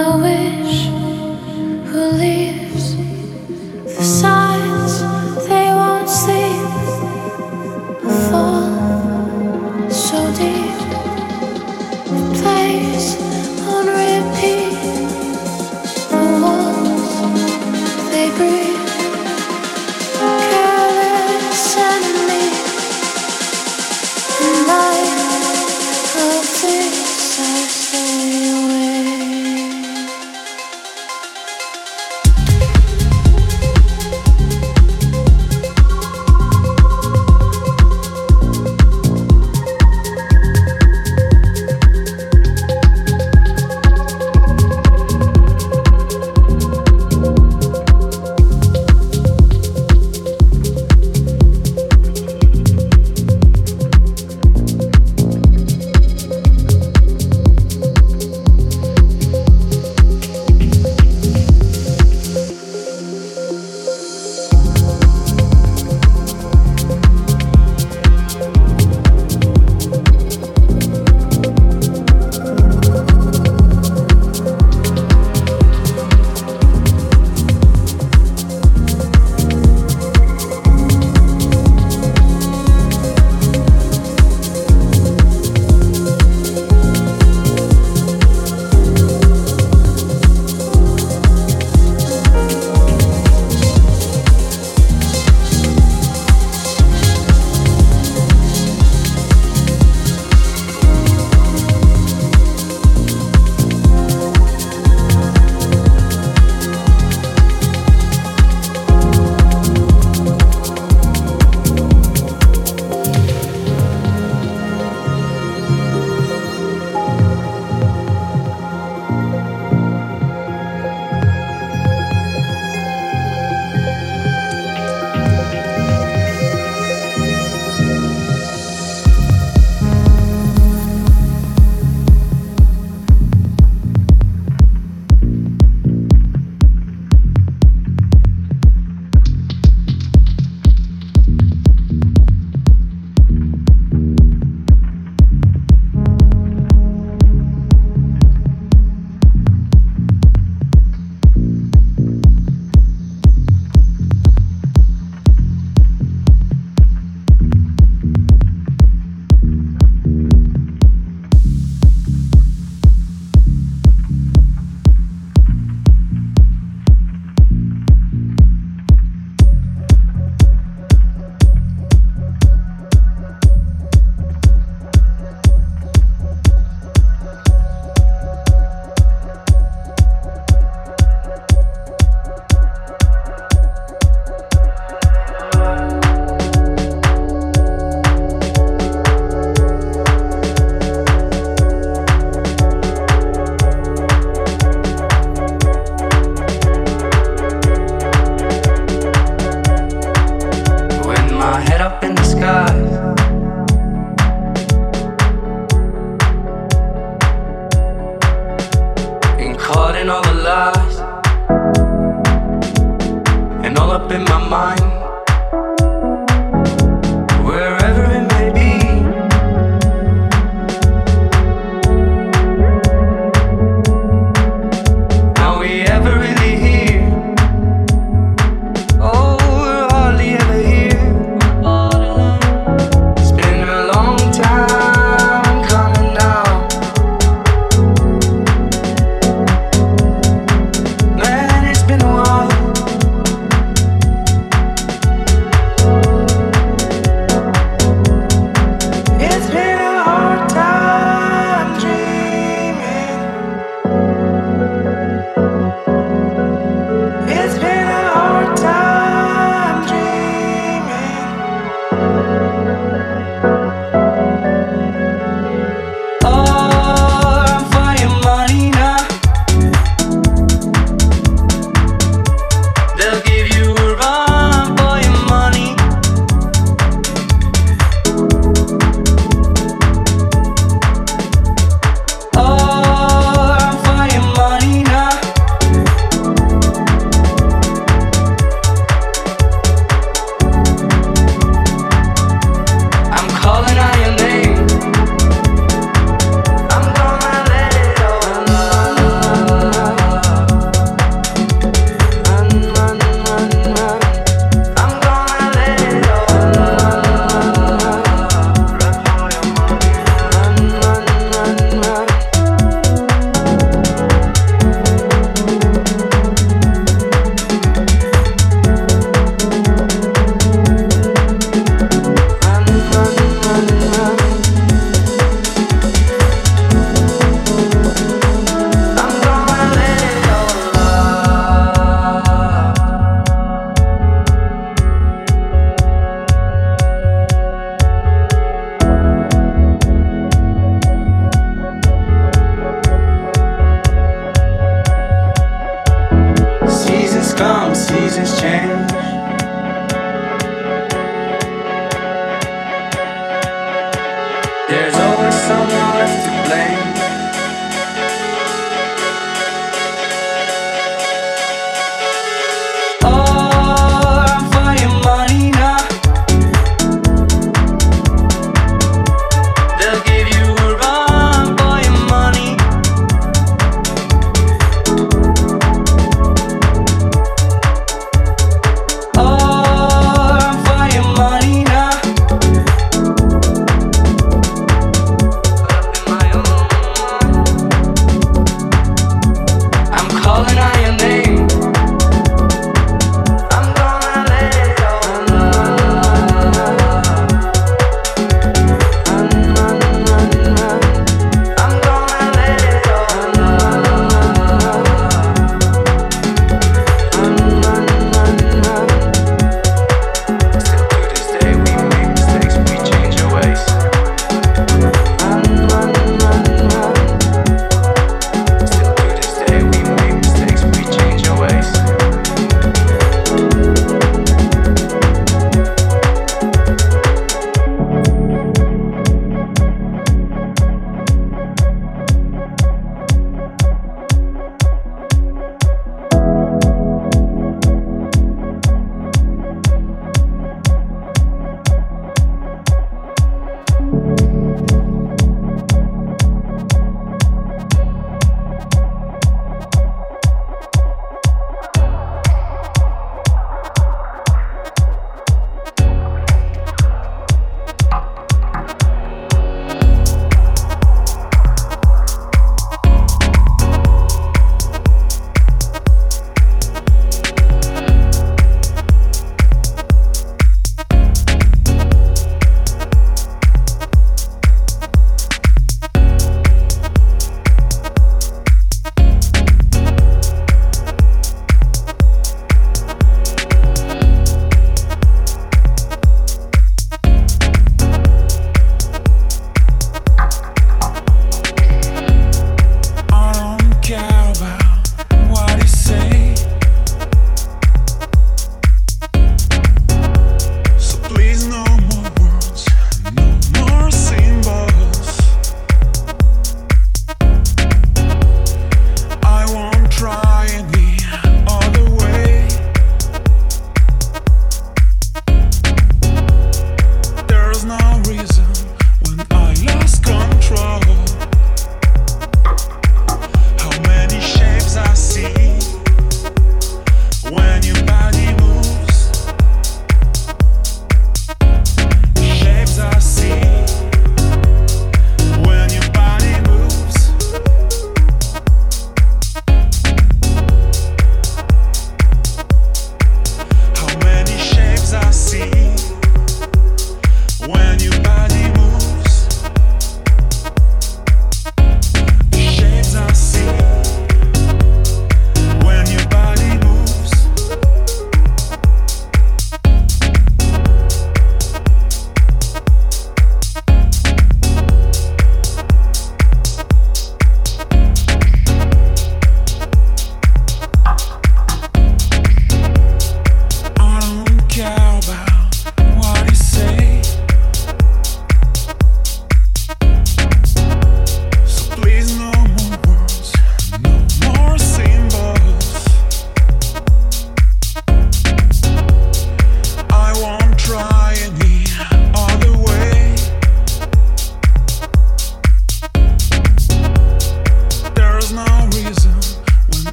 away.